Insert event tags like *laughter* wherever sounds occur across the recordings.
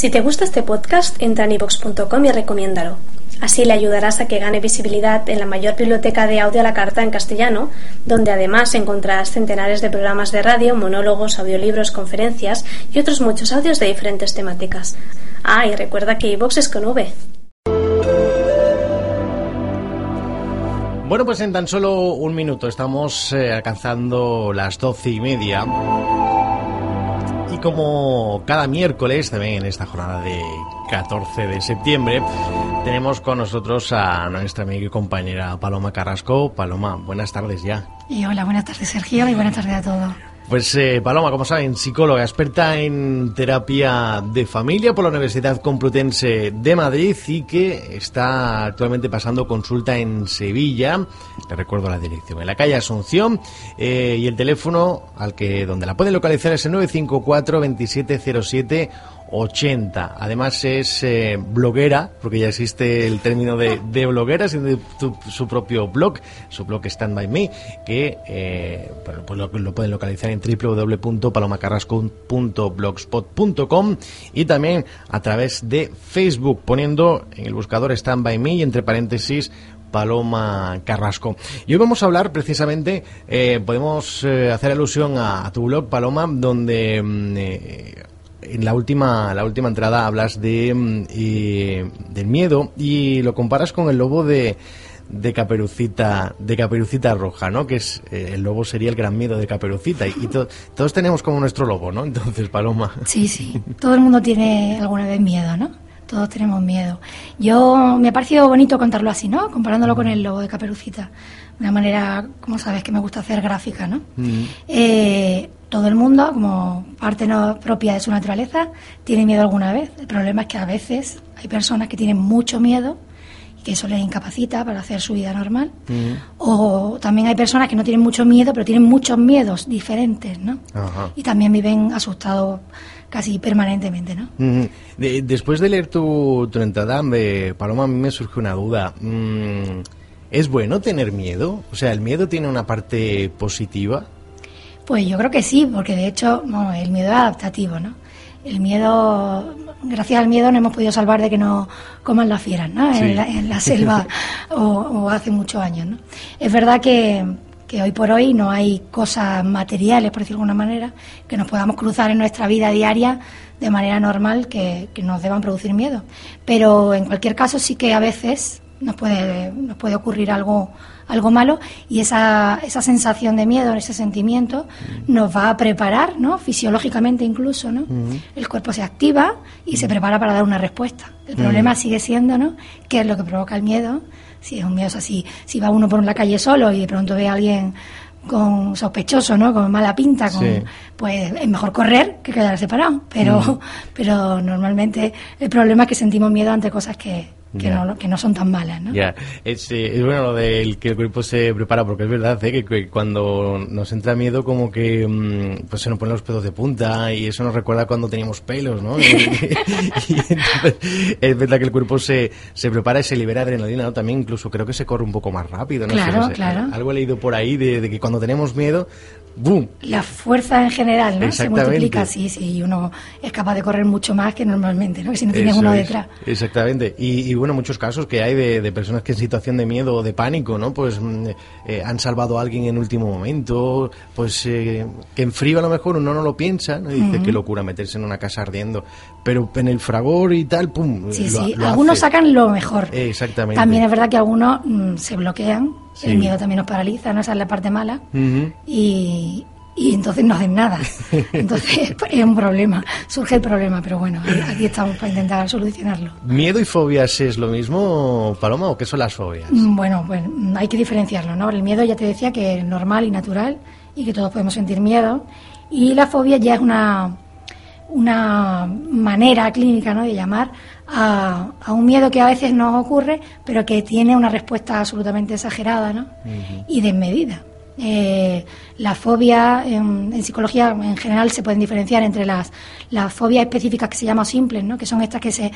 Si te gusta este podcast, entra en ivox.com y recomiéndalo. Así le ayudarás a que gane visibilidad en la mayor biblioteca de audio a la carta en castellano, donde además encontrarás centenares de programas de radio, monólogos, audiolibros, conferencias y otros muchos audios de diferentes temáticas. Ah, y recuerda que iVox es con V. Bueno, pues en tan solo un minuto estamos eh, alcanzando las doce y media. Como cada miércoles, también en esta jornada de 14 de septiembre, tenemos con nosotros a nuestra amiga y compañera Paloma Carrasco. Paloma, buenas tardes ya. Y hola, buenas tardes Sergio y buenas tardes a todos. Pues eh, Paloma, como saben, psicóloga, experta en terapia de familia por la Universidad Complutense de Madrid y que está actualmente pasando consulta en Sevilla. Le recuerdo la dirección, en la calle Asunción eh, y el teléfono al que donde la pueden localizar es el 954 2707 80. Además es eh, bloguera, porque ya existe el término de, de bloguera, tiene su propio blog, su blog Stand By Me, que eh, pues lo, lo, pueden localizar en www.palomacarrasco.blogspot.com y también a través de Facebook, poniendo en el buscador Stand By Me y entre paréntesis Paloma Carrasco. Y hoy vamos a hablar precisamente, eh, podemos eh, hacer alusión a, a, tu blog, Paloma, donde mm, eh, en la última, la última entrada hablas de eh, del miedo y lo comparas con el lobo de, de Caperucita de Caperucita Roja, ¿no? Que es eh, el lobo sería el gran miedo de Caperucita y, y to, todos tenemos como nuestro lobo, ¿no? Entonces, Paloma. Sí, sí. Todo el mundo tiene alguna vez miedo, ¿no? Todos tenemos miedo. Yo me ha parecido bonito contarlo así, ¿no? Comparándolo con el lobo de Caperucita. Una manera, como sabes, que me gusta hacer gráfica, ¿no? Mm. Eh, todo el mundo, como parte no propia de su naturaleza, tiene miedo alguna vez. El problema es que a veces hay personas que tienen mucho miedo y que eso les incapacita para hacer su vida normal. Mm. O también hay personas que no tienen mucho miedo, pero tienen muchos miedos diferentes, ¿no? Y también viven asustados casi permanentemente, ¿no? De, después de leer tu, tu entrada, Paloma, a mí me surge una duda. Mm, ¿Es bueno tener miedo? O sea, ¿el miedo tiene una parte positiva? Pues yo creo que sí, porque de hecho no, el miedo es adaptativo, ¿no? El miedo, gracias al miedo nos hemos podido salvar de que no coman las fieras, ¿no? Sí. En, la, en, la, selva *laughs* o, o, hace muchos años, ¿no? Es verdad que, que hoy por hoy no hay cosas materiales, por decirlo de alguna manera, que nos podamos cruzar en nuestra vida diaria de manera normal que, que nos deban producir miedo. Pero en cualquier caso sí que a veces nos puede, nos puede ocurrir algo, algo malo y esa, esa sensación de miedo, ese sentimiento, nos va a preparar, ¿no? fisiológicamente incluso. ¿no? Uh -huh. El cuerpo se activa y se prepara para dar una respuesta. El problema uh -huh. sigue siendo ¿no? qué es lo que provoca el miedo. Si es un miedo así, si va uno por la calle solo y de pronto ve a alguien con sospechoso, ¿no? Con mala pinta, con, sí. pues es mejor correr que quedarse parado. Pero, mm. *laughs* pero normalmente el problema es que sentimos miedo ante cosas que, que, yeah. no, que no son tan malas, ¿no? Ya, es, eh, es, bueno lo del que el cuerpo se prepara, porque es verdad ¿eh? que, que, cuando nos entra miedo como que mmm, pues se nos ponen los pelos de punta y eso nos recuerda cuando teníamos pelos, ¿no? y, *laughs* y entonces, es verdad que el cuerpo se, se prepara y se libera adrenalina, ¿no? También incluso creo que se corre un poco más rápido, ¿no? Claro, no sé, claro. Algo he leído por ahí de, de que cuando tenemos miedo ¡boom! La fuerza en general, ¿no? Se multiplica, sí, sí, y uno es capaz de correr mucho más que normalmente, ¿no? Que si no tienes Eso uno es, detrás. Exactamente. Y, y, bueno, muchos casos que hay de, de, personas que en situación de miedo o de pánico, ¿no? Pues mm, eh, han salvado a alguien en último momento, pues eh, que en frío a lo mejor uno no lo piensa, ¿no? Y dice, uh -huh. qué locura meterse en una casa ardiendo. Pero en el fragor y tal, ¡pum! Sí, lo, sí, lo algunos hace. sacan lo mejor. Exactamente. También es verdad que algunos mmm, se bloquean, Sí. el miedo también nos paraliza, ¿no? Esa es la parte mala. Uh -huh. Y, y entonces no hacen nada. *laughs* Entonces es un problema, surge el problema, pero bueno, aquí estamos para intentar solucionarlo. ¿Miedo y fobias es lo mismo, Paloma, o qué son las fobias? Mm, Bueno, pues hay que diferenciarlo, ¿no? El miedo ya te decía que es normal y natural y que todos podemos sentir miedo. Y la fobia ya es una, una manera clínica ¿no? de llamar a, a, un miedo que a veces nos ocurre, pero que tiene una respuesta absolutamente exagerada ¿no? Uh -huh. y desmedida. Eh, la fobia en, en, psicología en general se pueden diferenciar entre las, las fobias específicas que se llaman simples, ¿no? que son estas que se,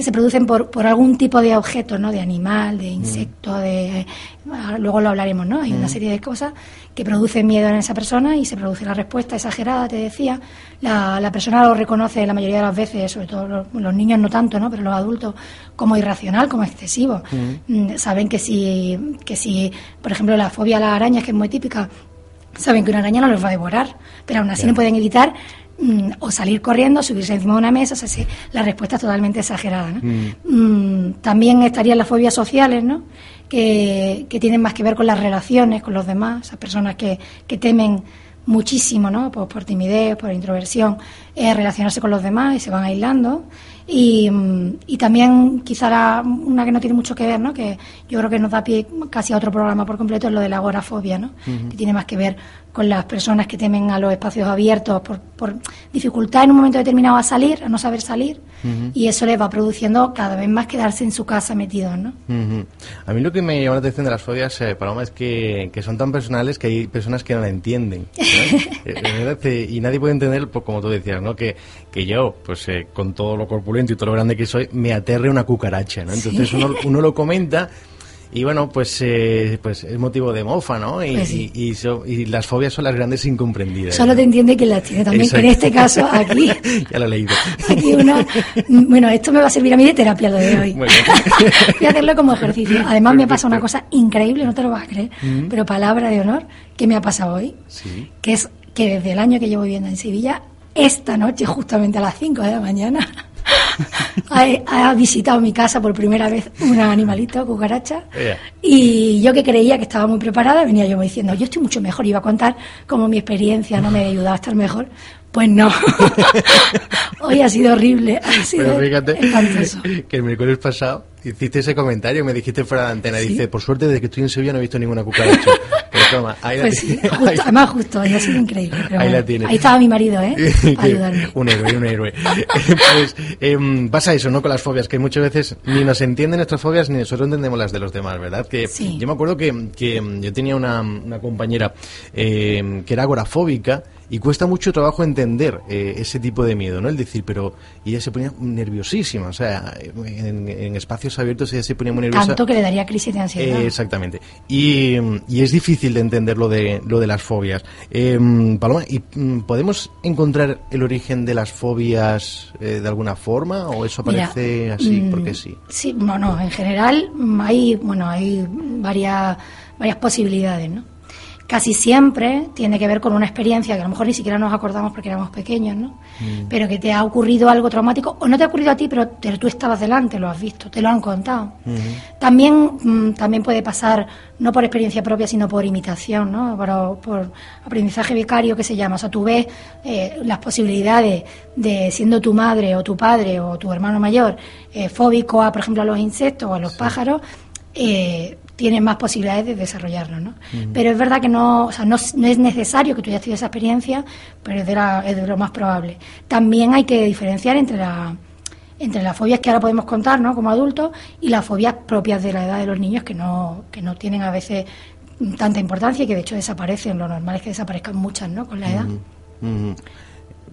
que se producen por, por algún tipo de objeto, ¿no? De animal, de insecto, de... ah, Luego lo hablaremos, ¿no? Hay una serie de cosas que producen miedo en esa persona y se produce la respuesta exagerada, te decía. La, la persona lo reconoce la mayoría de las veces, sobre todo los, los niños no tanto, ¿no? Pero los adultos, como irracional, como excesivo. Mm, Saben que si, que si, por ejemplo, la fobia a las arañas, que es muy típica, saben que una araña no los va a devorar, pero aún así no pueden evitar mm, o salir corriendo, subirse encima de una mesa, o sea, sí, la respuesta es totalmente exagerada. ¿no? Mm, también estarían las fobias sociales, ¿no? que, que tienen más que ver con las relaciones con los demás, esas personas que, que temen muchísimo, ¿no? Por, por timidez, por introversión, eh, relacionarse con los demás y se van aislando. Y, y también quizá la- una que no tiene mucho que ver, ¿no? que yo creo que nos da pie casi a otro programa por completo, es lo de la agorafobia, ¿no? que tiene más que ver con las personas que temen a los espacios abiertos por, por dificultad en un momento determinado a salir, a no saber salir, y eso les va produciendo cada vez más quedarse en su casa metidos. ¿no? Ujú. A mí lo que me llama la atención de las fobias, eh, Paloma, es que, que son tan personales que hay personas que no la entienden. ¿no? *laughs* Eh, eh, y nadie puede entender, pues, como tú decías, ¿no? que, que yo, pues eh, con todo lo corpulento y todo lo grande que soy, me aterre una cucaracha. ¿no? Entonces uno, uno lo comenta. Y bueno, pues, eh, pues es motivo de mofa, ¿no? Y, Pues sí. y, y so- y las fobias son las grandes incomprendidas. Solo te entiende quien las tiene también, que en este caso aquí *laughs* ya lo he leído. Aquí una, bueno, esto me va a servir a mí de terapia lo de hoy. *laughs* Voy a hacerlo como ejercicio. Además me pasa una cosa increíble, no te lo vas a creer, pero palabra de honor, que me ha pasado hoy, Sí. que es que desde el año que llevo viviendo en Sevilla, esta noche, justamente a las 5 de la mañana, *laughs* ha, ha visitado mi casa por primera vez un animalito, cucaracha, y yo que creía que estaba muy preparada, venía yo diciendo, yo estoy mucho mejor, iba a contar cómo mi experiencia no me ha ayudado a estar mejor. Pues no. *laughs* Hoy ha sido horrible, ha sido Pero fíjate espantoso. que el miércoles pasado hiciste ese comentario, me dijiste fuera de antena, Sí. dice, por suerte desde que estoy en Sevilla no he visto ninguna cucaracha. *laughs* Toma, ahí la Pues sí, *laughs* justo, además justo, hoy ha sido increíble. pero Ahí la tienes. Ahí estaba mi marido, ¿eh? *laughs* Ayudarme. un héroe, un héroe. *laughs* pues em, pasa eso, ¿no? Con las fobias, que muchas veces ni nos entienden nuestras fobias ni nosotros entendemos las de los demás, ¿verdad? Que Sí. yo me acuerdo que, que, em, yo tenía una, una compañera em, que era agorafóbica y cuesta mucho trabajo entender eh, ese tipo de miedo, ¿no? El decir, pero y ella se ponía nerviosísima, o sea, en, en espacios abiertos ella se ponía muy nerviosa. Tanto que le daría crisis de ansiedad. Eh, exactamente. Y, y es difícil de entender lo de, lo de las fobias. Eh, Paloma, ¿y mm, podemos encontrar el origen de las fobias eh, de alguna forma o eso Mira, aparece así mm, porque sí? Sí, bueno, en general hay, bueno, hay varias, varias posibilidades, ¿no? Casi siempre tiene que ver con una experiencia que a lo mejor ni siquiera nos acordamos porque éramos pequeños, ¿no? Mm. Pero que te ha ocurrido algo traumático, o no te ha ocurrido a ti, pero, tú estabas delante, lo has visto, te lo han contado. También, mm, también puede pasar, no por experiencia propia, sino por imitación, ¿no? Por, por aprendizaje vicario que se llama. O sea, tú ves eh, las posibilidades de, siendo tu madre o tu padre o tu hermano mayor, eh, fóbico a, por ejemplo, a los insectos o a los pájaros, eh, tienes más posibilidades de desarrollarlo, ¿no? Pero es verdad que no, o sea, no, es- no es necesario que tú hayas tenido esa experiencia, pero es de, la- es de lo más probable. También hay que diferenciar entre la entre las fobias que ahora podemos contar, ¿no? Como adultos y las fobias propias de la edad de los niños que no que no tienen a veces tanta importancia y que de hecho desaparecen. Lo normal es que desaparezcan muchas, ¿no? Con la edad.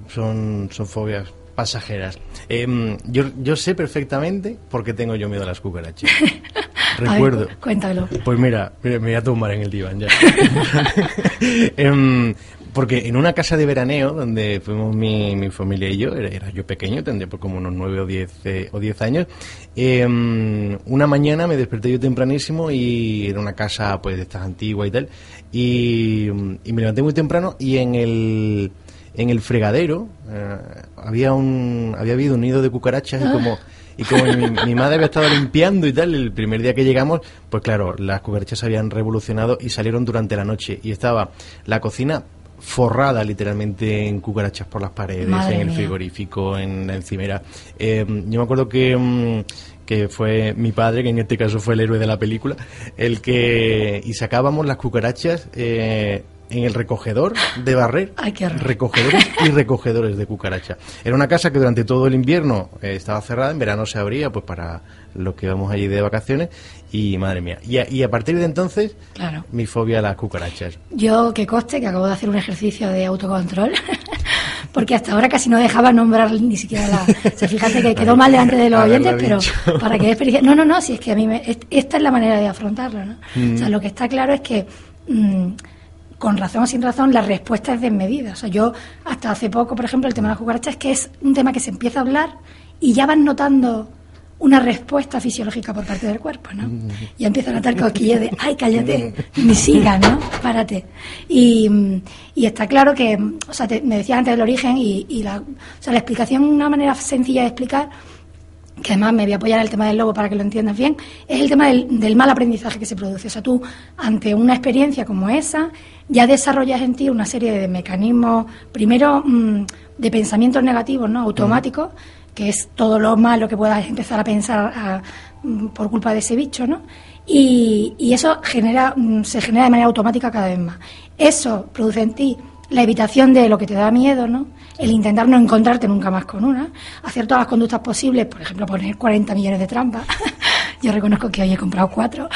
Son, son fobias pasajeras. Em, yo, yo sé perfectamente por qué tengo yo miedo a las cucarachas. *laughs* Ver, Recuerdo. cu- cuéntalo. Pues mira, me voy a tumbar en el diván ya. *laughs* Em, porque en una casa de veraneo, donde fuimos mi, mi familia y yo, era, era yo pequeño, tendría por como unos nueve o diez, eh, o diez años, em, una mañana me desperté yo tempranísimo y era una casa pues de estas antiguas y tal, y, y me levanté muy temprano y en el, en el fregadero eh, había, un, había habido un nido de cucarachas y como... Y como mi, mi madre había estado limpiando y tal, el primer día que llegamos, pues claro, las cucarachas habían revolucionado y salieron durante la noche. Y estaba la cocina forrada literalmente en cucarachas por las paredes, Madre en el mía. frigorífico, en la encimera. Eh, yo me acuerdo que, mm, que fue mi padre, que en este caso fue el héroe de la película, el que... Y sacábamos las cucarachas... eh, en el recogedor de barrer, Ay, recogedores *laughs* y recogedores de cucaracha. Era una casa que durante todo el invierno eh, estaba cerrada, en verano se abría pues para los que íbamos allí de vacaciones y madre mía. Y a, y a partir de entonces, Claro. mi fobia a las cucarachas. Yo, que coste, que acabo de hacer un ejercicio de autocontrol, *laughs* porque hasta ahora casi no dejaba nombrar ni siquiera la... O sea, fíjate que *laughs* quedó mal delante de los oyentes, pero para que experiencia... No, no, no, si es que a mí me, esta es la manera de afrontarlo, ¿no? O sea, mm. lo que está claro es que... Mm, con razón o sin razón, la respuesta es desmedida. O sea, yo hasta hace poco, por ejemplo, el tema de la cucaracha es que es un tema que se empieza a hablar y ya van notando una respuesta fisiológica por parte del cuerpo, ¿no? Mm. Y empieza a notar cosquillas de, ay, cállate, *laughs* ni sigas, ¿no? Párate. Y, y, está claro que, o sea, me decía antes del origen y, y la, o sea, la explicación, una manera sencilla de explicar, que además me voy a apoyar en el tema del lobo para que lo entiendas bien, es el tema del, del mal aprendizaje que se produce. O sea, tú, ante una experiencia como esa, ya desarrollas en ti una serie de mecanismos, primero, mm, de pensamientos negativos, ¿no? Automáticos, que es todo lo malo que puedas empezar a pensar mm, por culpa de ese bicho, ¿no? Y, eso genera, mm, se genera de manera automática cada vez más. Eso produce en ti la evitación de lo que te da miedo, ¿no? El intentar no encontrarte nunca más con una, hacer todas las conductas posibles, por ejemplo, poner 40 millones de trampas. *laughs* Yo reconozco que hoy he comprado cuatro.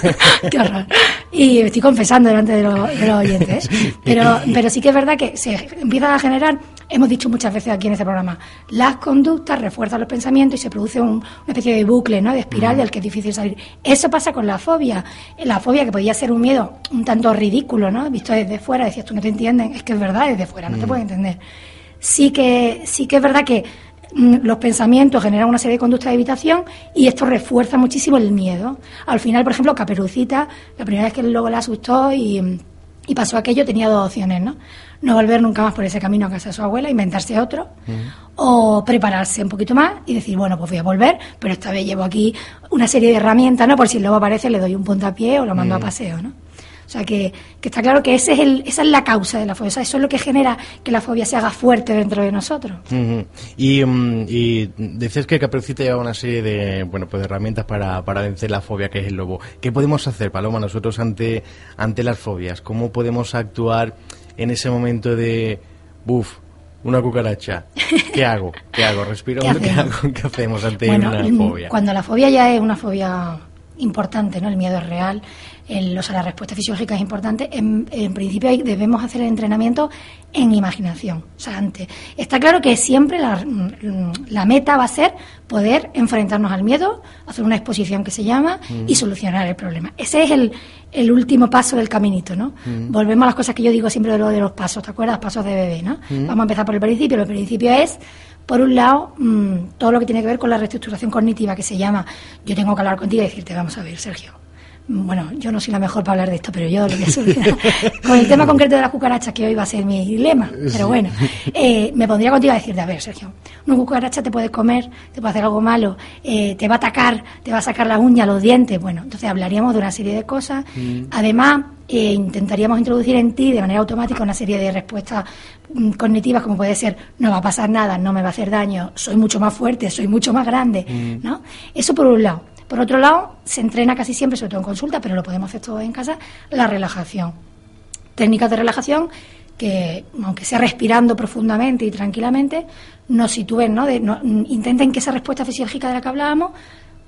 *laughs* Qué horror. Y estoy confesando delante de los, de los oyentes. Pero, pero sí que es verdad que se empiezan a generar Hemos dicho muchas veces aquí en este programa, las conductas refuerzan los pensamientos y se produce una especie de bucle, ¿no? de espiral del que es difícil salir. Eso pasa con la fobia. La fobia que podía ser un miedo un tanto ridículo, ¿no? visto desde fuera, decías tú no te entienden, es que es verdad desde fuera, no te pueden entender. Sí que, sí que es verdad que mm, los pensamientos generan una serie de conductas de evitación y esto refuerza muchísimo el miedo. Al final, por ejemplo, Caperucita, la primera vez que el lobo la asustó y, y pasó aquello, tenía dos opciones, ¿no? no volver nunca más por ese camino a casa de su abuela, inventarse otro, o prepararse un poquito más y decir, bueno, pues voy a volver, pero esta vez llevo aquí una serie de herramientas, ¿no? Por si luego aparece, le doy un puntapié o lo mando a paseo, ¿no? O sea, que, que, está claro que ese es el, esa es la causa de la fobia. eso es lo que genera que la fobia se haga fuerte dentro de nosotros. y, um, y, dices que Caperucita lleva una serie de, bueno, pues de herramientas para, para vencer la fobia que es el lobo. ¿Qué podemos hacer, Paloma, nosotros ante, ante las fobias? ¿Cómo podemos actuar en ese momento de, buf, una cucaracha, ¿qué hago? ¿Qué hago? ¿Respiro? *laughs* ¿Qué, hago? ¿Qué hacemos ante una fobia? Cuando la fobia ya es una fobia importante, ¿no? El miedo es real, el, o sea, la respuesta fisiológica es importante. En, principio debemos hacer el entrenamiento en imaginación, o sea, antes. Está claro que siempre la, la, meta va a ser poder enfrentarnos al miedo, hacer una exposición que se llama y solucionar el problema. Ese es el, el último paso del caminito, ¿no? Volvemos a las cosas que yo digo siempre de lo de los pasos, ¿te acuerdas? Pasos de bebé, ¿no? Vamos a empezar por el principio. El principio es por un lado, mm, todo lo que tiene que ver con la reestructuración cognitiva, que se llama, yo tengo que hablar contigo y decirte, vamos a ver, Sergio, bueno, yo no soy la mejor para hablar de esto, pero yo lo voy a solucionar. Con el tema concreto de las cucarachas, que hoy va a ser mi dilema, pero bueno, eh, me pondría contigo a decirte, a ver, Sergio, una cucaracha te puede comer, te puede hacer algo malo, eh, te va a atacar, te va a sacar la uña, los dientes, bueno, entonces hablaríamos de una serie de cosas. Mm. Además, eh, intentaríamos introducir en ti de manera automática una serie de respuestas mm, cognitivas como puede ser no va a pasar nada, no me va a hacer daño, soy mucho más fuerte, soy mucho más grande, mm. ¿no? Eso por un lado. Por otro lado, se entrena casi siempre, sobre todo en consulta, pero lo podemos hacer todo en casa, la relajación. Técnicas de relajación que, aunque sea respirando profundamente y tranquilamente, nos sitúen, ¿no? intenten que esa respuesta fisiológica de la que hablábamos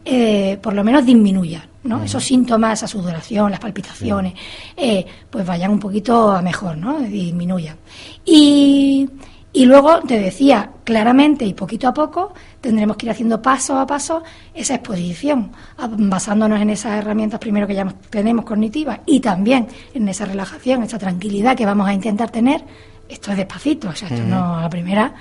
eh, por lo menos disminuya, ¿no? Esos síntomas, esa sudoración, las palpitaciones, eh, pues vayan un poquito a mejor, ¿no? Disminuyan. Y, y luego te decía claramente y poquito a poco tendremos que ir haciendo paso a paso esa exposición, basándonos en esas herramientas primero que ya tenemos cognitivas y también en esa relajación, esa tranquilidad que vamos a intentar tener. Esto es despacito, o sea, esto no a la primera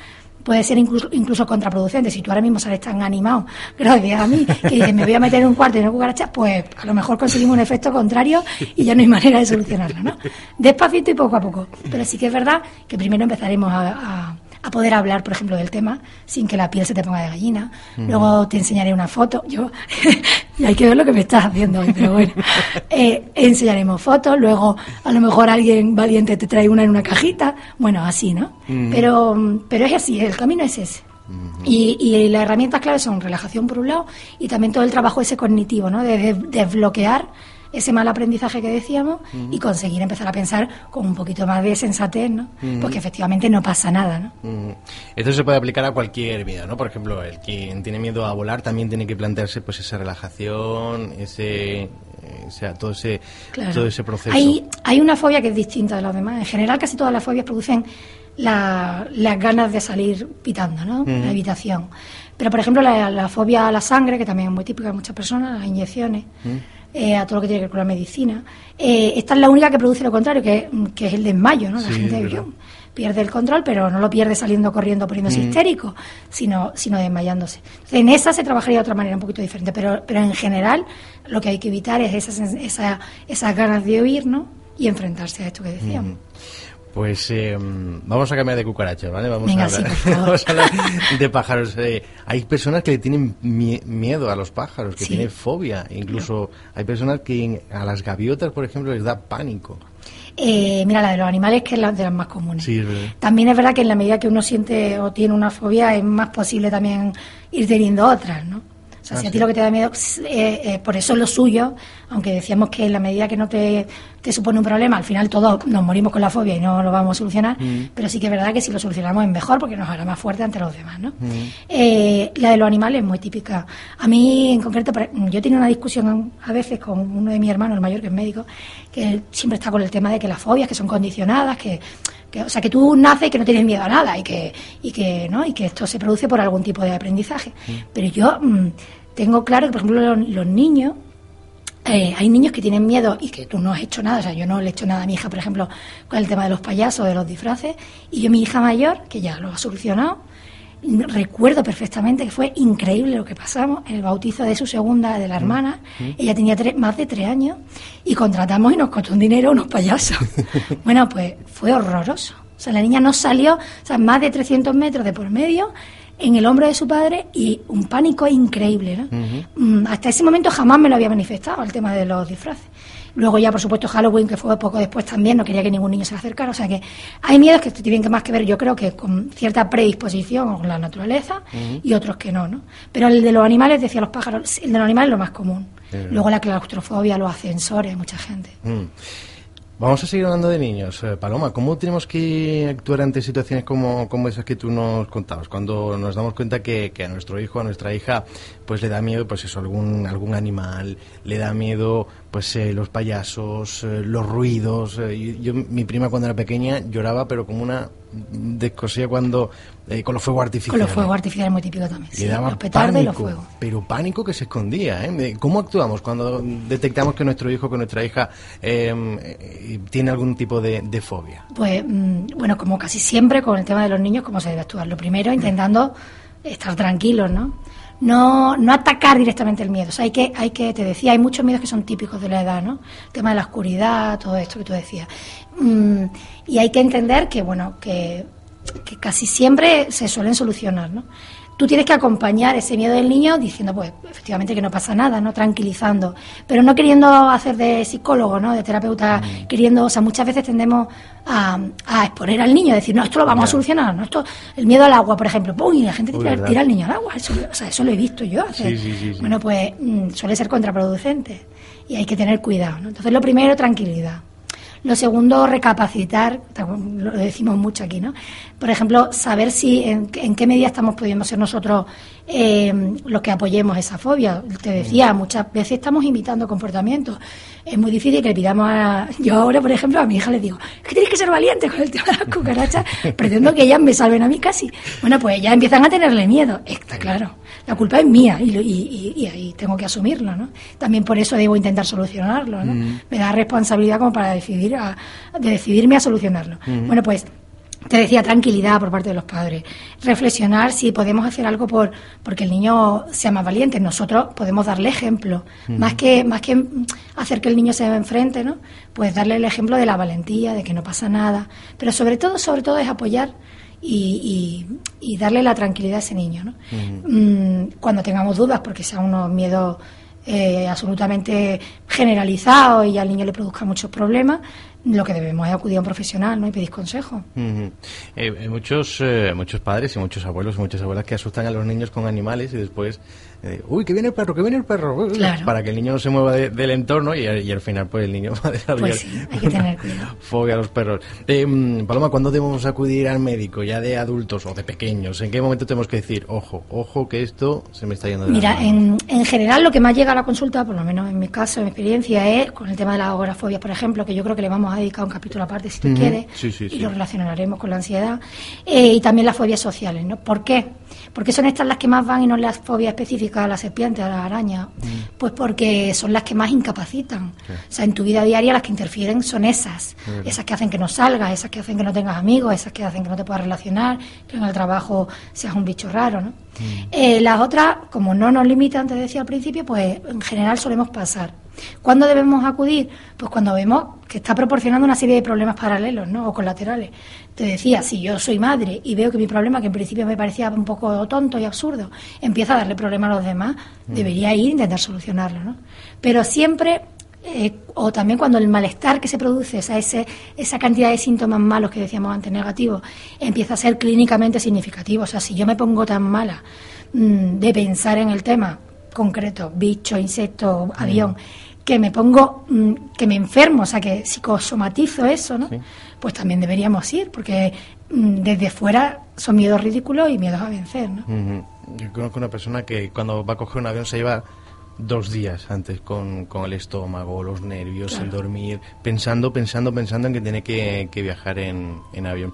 puede ser incluso, incluso contraproducente. Si tú ahora mismo sales tan animado, gracias a mí, que dices, me voy a meter en un cuarto y no cucaracha, pues a lo mejor conseguimos un efecto contrario y ya no hay manera de solucionarlo, ¿no? Despacito y poco a poco. Pero sí que es verdad que primero empezaremos a a poder hablar, por ejemplo, del tema sin que la piel se te ponga de gallina. Luego te enseñaré una foto. Yo, *laughs* y hay que ver lo que me estás haciendo hoy, pero bueno. *laughs* Eh, enseñaremos fotos, luego a lo mejor alguien valiente te trae una en una cajita. Bueno, así, ¿no? pero, pero es así, el camino es ese. y, y, las herramientas claves son relajación por un lado y también todo el trabajo ese cognitivo, ¿no? De, desbloquear ese mal aprendizaje que decíamos y conseguir empezar a pensar con un poquito más de sensatez, ¿no? Porque efectivamente no pasa nada, ¿no? Esto se puede aplicar a cualquier miedo, ¿no? Por ejemplo, el quien tiene miedo a volar también tiene que plantearse pues esa relajación, ese eh, o sea, todo ese, todo ese proceso. Hay, hay una fobia que es distinta de los demás. En general, casi todas las fobias producen las ganas de salir pitando, ¿no? La evitación. Pero, por ejemplo, la, fobia a la sangre, que también es muy típica de muchas personas, las inyecciones, eh, a todo lo que tiene que ver con la medicina, eh, esta es la única que produce lo contrario, que, que es el desmayo, ¿no? La gente pierde el control, pero no lo pierde saliendo corriendo, poniéndose histérico, sino, sino desmayándose. en esa se trabajaría de otra manera un poquito diferente, pero, pero en general lo que hay que evitar es esas, esa, esas ganas de huir, ¿no? Y enfrentarse a esto que decíamos. Pues eh, vamos a cambiar de cucaracha, ¿vale? Vamos, *laughs* a, hablar, de pájaros. Eh, hay personas que tienen miedo a los pájaros, que tienen fobia. Incluso hay personas que a las gaviotas, por ejemplo, les da pánico. Eh, mira, la de los animales que es la de las más comunes. También es verdad que en la medida que uno siente o tiene una fobia es más posible también ir teniendo otras, ¿no? Sea, si a ti lo que te da miedo, eh, por eso es lo suyo, aunque decíamos que en la medida que no te te supone un problema, al final todos nos morimos con la fobia y no lo vamos a solucionar, mm. pero sí que es verdad que si lo solucionamos es mejor porque nos hará más fuerte ante los demás. ¿no? Mm. Eh, la de los animales es muy típica. A mí, en concreto, yo tengo una discusión a veces con uno de mis hermanos, el mayor que es médico, que siempre está con el tema de que las fobias, que son condicionadas, que, o sea, que tú naces y que no tienes miedo a nada y que, y que, ¿no? y que esto se produce por algún tipo de aprendizaje. Mm. Pero yo tengo claro que, por ejemplo, los niños eh, hay niños que tienen miedo y que tú no has hecho nada. O sea, yo no le he hecho nada a mi hija, por ejemplo, con el tema de los payasos, de los disfraces. Y yo, mi hija mayor, que ya lo ha solucionado, recuerdo perfectamente que fue increíble lo que pasamos en el bautizo de su segunda, de la mm. hermana. Mm. Ella tenía más de tres años y contratamos y nos costó un dinero unos payasos. *laughs* bueno, pues fue horroroso. O sea, la niña no salió, o sea, más de 300 metros de por medio en el hombro de su padre y un pánico increíble. ¿no? Mm, hasta ese momento jamás me lo había manifestado el tema de los disfraces. Luego ya, por supuesto, Halloween, que fue poco después también, no quería que ningún niño se le acercara. O sea que hay miedos que tienen que más que ver, yo creo, que con cierta predisposición con la naturaleza y otros que no, ¿no? Pero el de los animales, decía los pájaros, el de los animales es lo más común. Luego la claustrofobia, los ascensores, mucha gente. Vamos a seguir hablando de niños. Eh, Paloma, ¿cómo tenemos que actuar ante situaciones como, como esas que tú nos contabas? Cuando nos damos cuenta que, que, a nuestro hijo, a nuestra hija, pues le da miedo, pues eso, algún, algún animal, le da miedo, pues eh, los payasos, eh, los ruidos. yo, mi prima cuando era pequeña lloraba, pero como una descosía cuando eh, con los fuegos artificiales. Con los fuegos artificiales muy típico también. sí, los pánico, y los fuegos. Pero pánico que se escondía. ¿eh? ¿Cómo actuamos cuando detectamos que nuestro hijo, que nuestra hija em, eh, tiene algún tipo de, fobia? Pues, mm, bueno, como casi siempre con el tema de los niños, ¿cómo se debe actuar? Lo primero, intentando estar tranquilos, ¿no? No, no atacar directamente el miedo. O sea, hay que, hay que, te decía, hay muchos miedos que son típicos de la edad, ¿no? El tema de la oscuridad, todo esto que tú decías. Mm, y hay que entender que, bueno, que, casi siempre se suelen solucionar, ¿no? Tú tienes que acompañar ese miedo del niño diciendo, pues, efectivamente que no pasa nada, ¿no? Tranquilizando, pero no queriendo hacer de psicólogo, ¿no? De terapeuta, mm. queriendo, o sea, muchas veces tendemos a, exponer al niño, decir, no, esto lo vamos a solucionar, ¿no? Esto, el miedo al agua, por ejemplo, ¡pum! y la gente tira, al niño al agua, eso, o sea, eso lo he visto yo hacer. bueno, pues mm, suele ser contraproducente y hay que tener cuidado, ¿no? Entonces, lo primero, tranquilidad. Lo segundo, recapacitar, lo decimos mucho aquí, ¿no? Por ejemplo, saber si en, qué medida estamos pudiendo ser nosotros eh, los que apoyemos esa fobia. Te decía, muchas veces estamos imitando comportamientos. Es muy difícil que le pidamos a... Yo ahora, por ejemplo, a mi hija le digo, que tienes que ser valiente con el tema de las *laughs* cucarachas. Pretendo que ellas me salven a mí casi. Bueno, pues ya empiezan a tenerle miedo. Está claro la culpa es mía y, ahí tengo que asumirlo, ¿no? También por eso debo intentar solucionarlo, ¿no? Mm. Me da responsabilidad como para decidir a, de decidirme a solucionarlo. Mm. Bueno, pues te decía tranquilidad por parte de los padres, reflexionar si podemos hacer algo por porque el niño sea más valiente. Nosotros podemos darle ejemplo, más que más que hacer que el niño se enfrente, ¿no? Pues darle el ejemplo de la valentía, de que no pasa nada, pero sobre todo sobre todo es apoyar y, y, darle la tranquilidad a ese niño. ¿no? Mm, cuando tengamos dudas, porque sea unos miedos eh, absolutamente generalizados y al niño le produzca muchos problemas, lo que debemos es acudir a un profesional ¿no? y pedir consejo. Eh, hay muchos, eh, muchos padres y muchos abuelos y muchas abuelas que asustan a los niños con animales y después eh, uy, que viene el perro, que viene el perro, para que el niño no se mueva del entorno y, al final pues el niño *laughs* va a desarrollar pues hay que tener cuidado. *laughs* fobia a los perros. Eh, mm, Paloma, ¿cuándo debemos acudir al médico, ya de adultos o de pequeños? ¿En qué momento tenemos que decir, ojo, ojo, que esto se me está yendo de Mira, en, en, general lo que más llega a la consulta, por lo menos en mi caso, en mi experiencia, es con el tema de la agorafobia, por ejemplo, que yo creo que le vamos a dedicar un capítulo aparte si tú quieres, y lo relacionaremos con la ansiedad, eh, y también las fobias sociales, ¿no? ¿Por qué? Porque son estas las que más van y no las fobias específicas a la serpiente, a la araña. Mm. Pues porque son las que más incapacitan. O sea, en tu vida diaria las que interfieren son esas. Esas que hacen que no salgas, esas que hacen que no tengas amigos, esas que hacen que no te puedas relacionar, que en el trabajo seas un bicho raro, ¿no? Mm. Eh, las otras, como no nos limitan, te decía al principio, pues en general solemos pasar. ¿Cuándo debemos acudir? Pues cuando vemos que está proporcionando una serie de problemas paralelos ¿no? o colaterales. Te decía, si yo soy madre y veo que mi problema, que en principio me parecía un poco tonto y absurdo, empieza a darle problemas a los demás, mm. debería ir a intentar solucionarlo. ¿no? Pero siempre eh, o también cuando el malestar que se produce, esa, ese, esa cantidad de síntomas malos que decíamos antes negativos, empieza a ser clínicamente significativo. O sea, si yo me pongo tan mala mm, de pensar en el tema concreto, bicho, insecto, avión, que me pongo, mm, que me enfermo, o sea, que psicosomatizo eso, ¿no? Pues también deberíamos ir, porque mm, desde fuera son miedos ridículos y miedos a vencer, ¿no? Yo conozco una persona que cuando va a coger un avión se lleva dos días antes con, con el estómago, los nervios, el dormir, pensando, pensando, pensando en que tiene que, viajar en, en avión.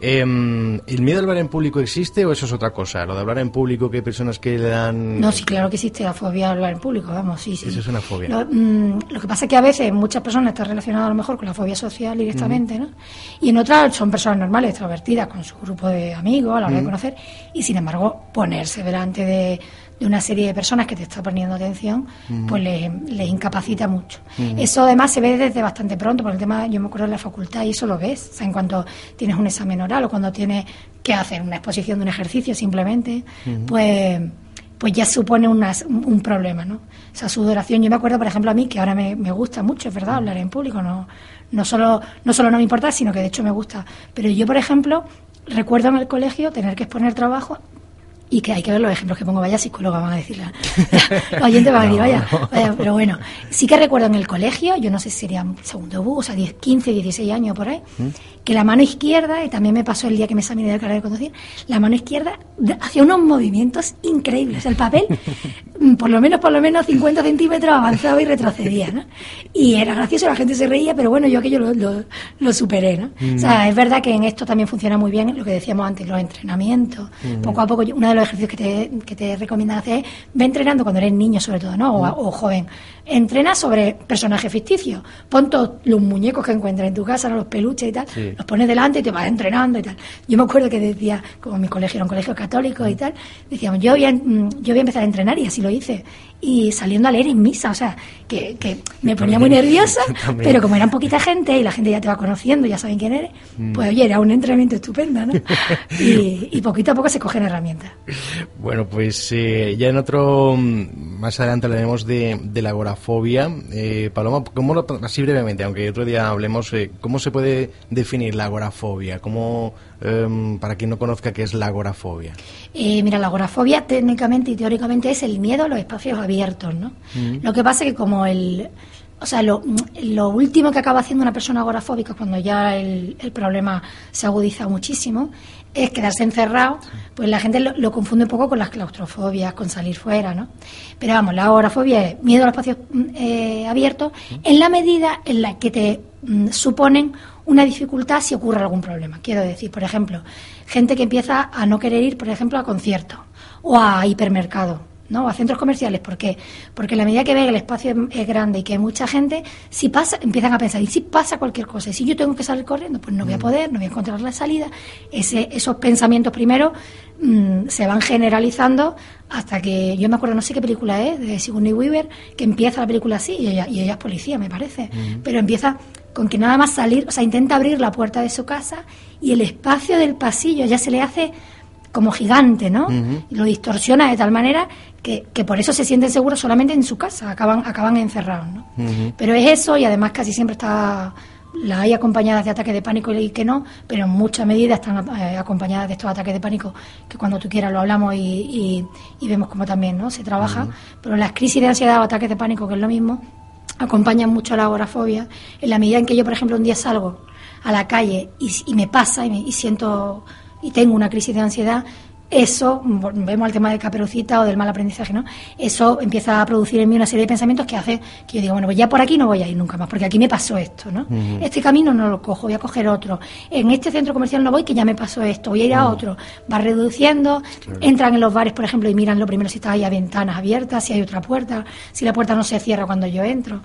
Em, ¿El miedo a hablar en público existe o eso es otra cosa? Lo de hablar en público, que hay personas que le dan... No, sí, claro que existe la fobia a hablar en público, vamos, sí, sí. Eso es una fobia. Lo, mm, que pasa es que a veces muchas personas están relacionadas a lo mejor con la fobia social directamente, ¿no? Y en otras son personas normales, extrovertidas, con su grupo de amigos, a la hora de conocer, y sin embargo ponerse delante de de una serie de personas que te está poniendo atención, pues les, incapacita mucho. Eso además se ve desde bastante pronto, por el tema, yo me acuerdo de la facultad y eso lo ves, o sea, en cuanto tienes un examen oral o cuando tienes que hacer una exposición de un ejercicio simplemente, pues pues ya supone un problema, ¿no? Esa sudoración, yo me acuerdo, por ejemplo, a mí, que ahora me, me gusta mucho, es verdad, hablar en público, no, no, solo, no solo no me importa, sino que de hecho me gusta. Pero yo, por ejemplo, recuerdo en el colegio tener que exponer trabajo y que hay que ver los ejemplos que pongo, vaya psicóloga, van a decirle. Los oyentes van a decir, *laughs* vaya, vaya, pero bueno, sí que recuerdo en el colegio, yo no sé si sería segundo bus, o sea, 10, 15, 16 años por ahí, ¿Mm? que la mano izquierda, y también me pasó el día que me examiné de carrera de conducir, la mano izquierda hacía unos movimientos increíbles. El papel, mm, por lo menos, por lo menos 50 centímetros avanzaba y retrocedía, ¿no? Y era gracioso, la gente se reía, pero bueno, yo aquello lo, lo, superé, ¿no? O sea, mm. es verdad que en esto también funciona muy bien lo que decíamos antes, los entrenamientos. Poco a poco, una de los ejercicios que te, que te recomiendan hacer es, ve entrenando cuando eres niño sobre todo, ¿no? O, joven. Entrena sobre personajes ficticios. Pon todos los muñecos que encuentras en tu casa, los peluches y tal, los pones delante y te vas entrenando y tal. Yo me acuerdo que decía, como mi colegio era un colegio católico y tal, decíamos, yo voy a, mm, yo voy a empezar a entrenar y así lo hice y saliendo a leer en misa, o sea, que, que me ponía muy nerviosa, *laughs* pero como eran poquita gente y la gente ya te va conociendo, ya saben quién eres, mm. pues oye, era un entrenamiento estupendo, ¿no? *laughs* y, poquito a poco se cogen herramientas. Bueno, pues eh, ya en otro, mm, más adelante hablaremos de, de la agorafobia. Eh, Paloma, ¿cómo lo, así brevemente, aunque otro día hablemos, eh, ¿cómo se puede definir la agorafobia? ¿Cómo, em, para quien no conozca qué es la agorafobia? Eh, mira, la agorafobia técnicamente y teóricamente es el miedo a los espacios abiertos, ¿no? Mm. Lo que pasa es que como el... O sea, lo, último que acaba haciendo una persona agorafóbica cuando ya el, problema se agudiza muchísimo es quedarse encerrado, pues la gente lo, confunde un poco con las claustrofobias, con salir fuera, ¿no? Pero vamos, la agorafobia es miedo a los espacios mm, eh, abiertos en la medida en la que te mm, suponen una dificultad si ocurre algún problema. Quiero decir, por ejemplo, gente que empieza a no querer ir, por ejemplo, a conciertos o a hipermercados ¿no? a centros comerciales. ¿Por qué? Porque la medida que ve que el espacio es grande y que hay mucha gente, si pasa, empiezan a pensar, ¿y si pasa cualquier cosa? ¿Y si yo tengo que salir corriendo? Pues no voy a mm. poder, no voy a encontrar la salida. Ese, esos pensamientos primero mm, se van generalizando hasta que, yo me acuerdo, no sé qué película es, de Sigourney Weaver, que empieza la película así, y ella, y ella es policía, me parece, mm. pero empieza con que nada más salir, o sea, intenta abrir la puerta de su casa y el espacio del pasillo ya se le hace como gigante, ¿no? Y lo distorsiona de tal manera que, por eso se sienten seguros solamente en su casa, acaban, acaban encerrados, ¿no? Pero es eso y además casi siempre está la hay acompañadas de ataques de pánico y que no, pero en muchas medidas están eh, acompañadas de estos ataques de pánico que cuando tú quieras lo hablamos y, vemos cómo también no se trabaja. Pero las crisis de ansiedad o ataques de pánico, que es lo mismo, acompañan mucho a la agorafobia. En la medida en que yo, por ejemplo, un día salgo a la calle y, me pasa y, y siento y tengo una crisis de ansiedad, eso, vemos el tema de caperucita o del mal aprendizaje, ¿no? Eso empieza a producir en mí una serie de pensamientos que hace que yo diga, bueno, pues ya por aquí no voy a ir nunca más, porque aquí me pasó esto, ¿no? Este camino no lo cojo, voy a coger otro. En este centro comercial no voy, que ya me pasó esto, voy a ir a otro. Va reduciendo, entran en los bares, por ejemplo, y miran lo primero si está ahí a ventanas abiertas, si hay otra puerta, si la puerta no se cierra cuando yo entro.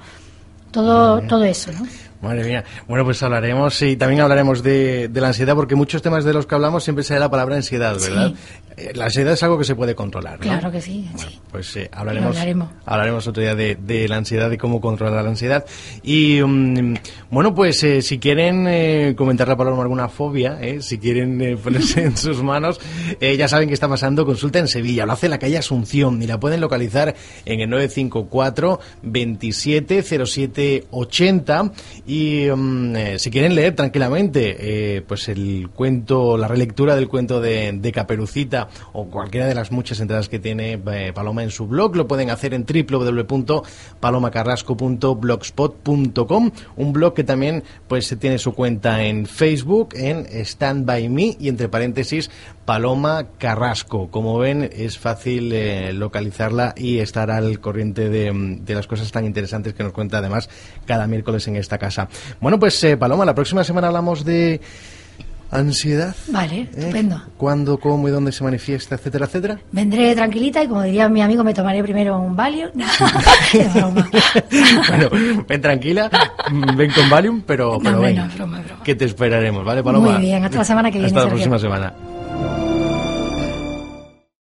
Todo, todo eso, ¿no? Madre mía. Bueno, pues hablaremos y también hablaremos de, la ansiedad, porque muchos temas de los que hablamos siempre se da la palabra ansiedad, ¿verdad? Eh, la ansiedad es algo que se puede controlar, ¿no? Claro que sí. Pues eh, hablaremos, hablaremos otro día de, la ansiedad y cómo controlar la ansiedad. Y mm, bueno, pues eh, si quieren comentar la palabra alguna fobia, si quieren ponerse en sus manos, ya saben que está pasando consulta en Sevilla. Lo hace en la calle Asunción y la pueden localizar en el 954 27 80 y mm, eh, si quieren leer tranquilamente, eh, pues el cuento, la relectura del cuento de, Caperucita o cualquiera de las muchas entradas que tiene eh, Paloma en su blog, lo pueden hacer en www.palomacarrasco.blogspot.com, un blog que también pues tiene su cuenta en Facebook, en Stand By Me y entre paréntesis Paloma Carrasco. Como ven, es fácil localizarla y estar al corriente de, de las cosas tan interesantes que nos cuenta además cada miércoles en esta casa. Bueno, pues eh, Paloma, la próxima semana hablamos de ansiedad. Vale, ¿Eh? estupendo. ¿Cuándo, cómo y dónde se manifiesta, etcétera, etcétera? Vendré tranquilita y como diría mi amigo, me tomaré primero un Valium. *laughs* *laughs* bueno, ven tranquila, ven con Valium, pero, pero ven, broma, broma. que te esperaremos, ¿vale, Paloma? Muy bien, hasta la semana que viene. Hasta la próxima semana.